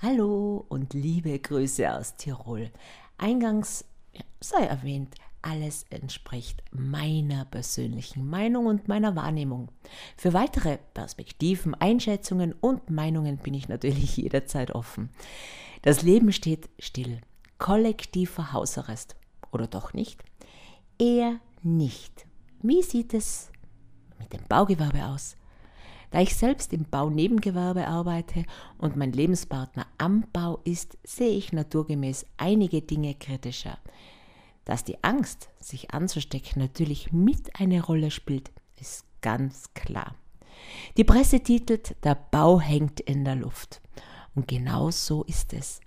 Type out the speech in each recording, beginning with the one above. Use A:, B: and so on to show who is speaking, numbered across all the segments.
A: Hallo und liebe Grüße aus Tirol. Eingangs sei erwähnt, alles entspricht meiner persönlichen Meinung und meiner Wahrnehmung. Für weitere Perspektiven, Einschätzungen und Meinungen bin ich natürlich jederzeit offen. Das Leben steht still. Kollektiver Hausarrest. Oder doch nicht? Eher nicht. Wie sieht es mit dem Baugewerbe aus? Da ich selbst im Baunebengewerbe arbeite und mein Lebenspartner am Bau ist, sehe ich naturgemäß einige Dinge kritischer. Dass die Angst, sich anzustecken, natürlich mit eine Rolle spielt, ist ganz klar. Die Presse titelt Der Bau hängt in der Luft. Und genau so ist es.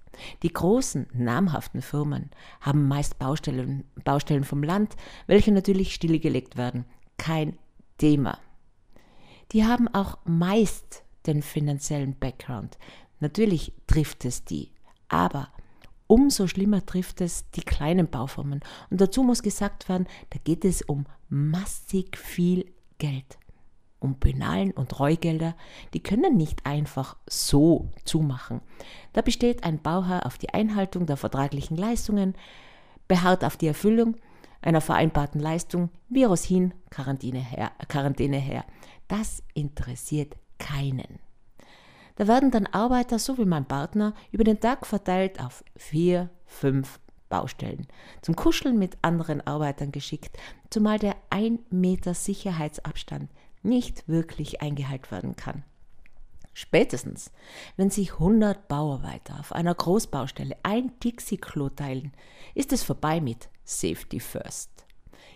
A: Die großen, namhaften Firmen haben meist Baustellen, Baustellen vom Land, welche natürlich stillgelegt werden. Kein Thema die haben auch meist den finanziellen Background. Natürlich trifft es die, aber umso schlimmer trifft es die kleinen Bauformen. Und dazu muss gesagt werden, da geht es um massig viel Geld. Um Penalen und Reugelder, die können nicht einfach so zumachen. Da besteht ein Bauherr auf die Einhaltung der vertraglichen Leistungen, beharrt auf die Erfüllung einer vereinbarten Leistung, Virus hin, Quarantäne her. Quarantäne her. Das interessiert keinen. Da werden dann Arbeiter, so wie mein Partner, über den Tag verteilt auf vier, fünf Baustellen, zum Kuscheln mit anderen Arbeitern geschickt, zumal der 1 Meter Sicherheitsabstand nicht wirklich eingehalten werden kann. Spätestens, wenn sich 100 Bauarbeiter auf einer Großbaustelle ein Dixie-Klo teilen, ist es vorbei mit Safety First.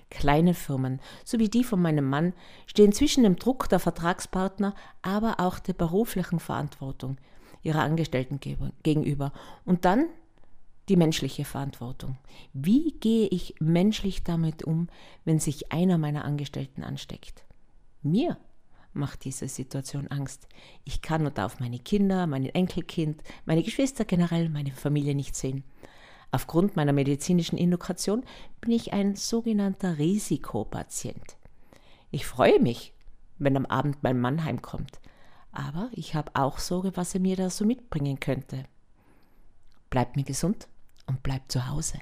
A: Kleine Firmen, so wie die von meinem Mann, stehen zwischen dem Druck der Vertragspartner, aber auch der beruflichen Verantwortung ihrer Angestellten gegenüber. Und dann die menschliche Verantwortung. Wie gehe ich menschlich damit um, wenn sich einer meiner Angestellten ansteckt? Mir macht diese Situation Angst. Ich kann nur auf meine Kinder, mein Enkelkind, meine Geschwister generell, meine Familie nicht sehen. Aufgrund meiner medizinischen Indukation bin ich ein sogenannter Risikopatient. Ich freue mich, wenn am Abend mein Mann heimkommt, aber ich habe auch Sorge, was er mir da so mitbringen könnte. Bleibt mir gesund und bleibt zu Hause.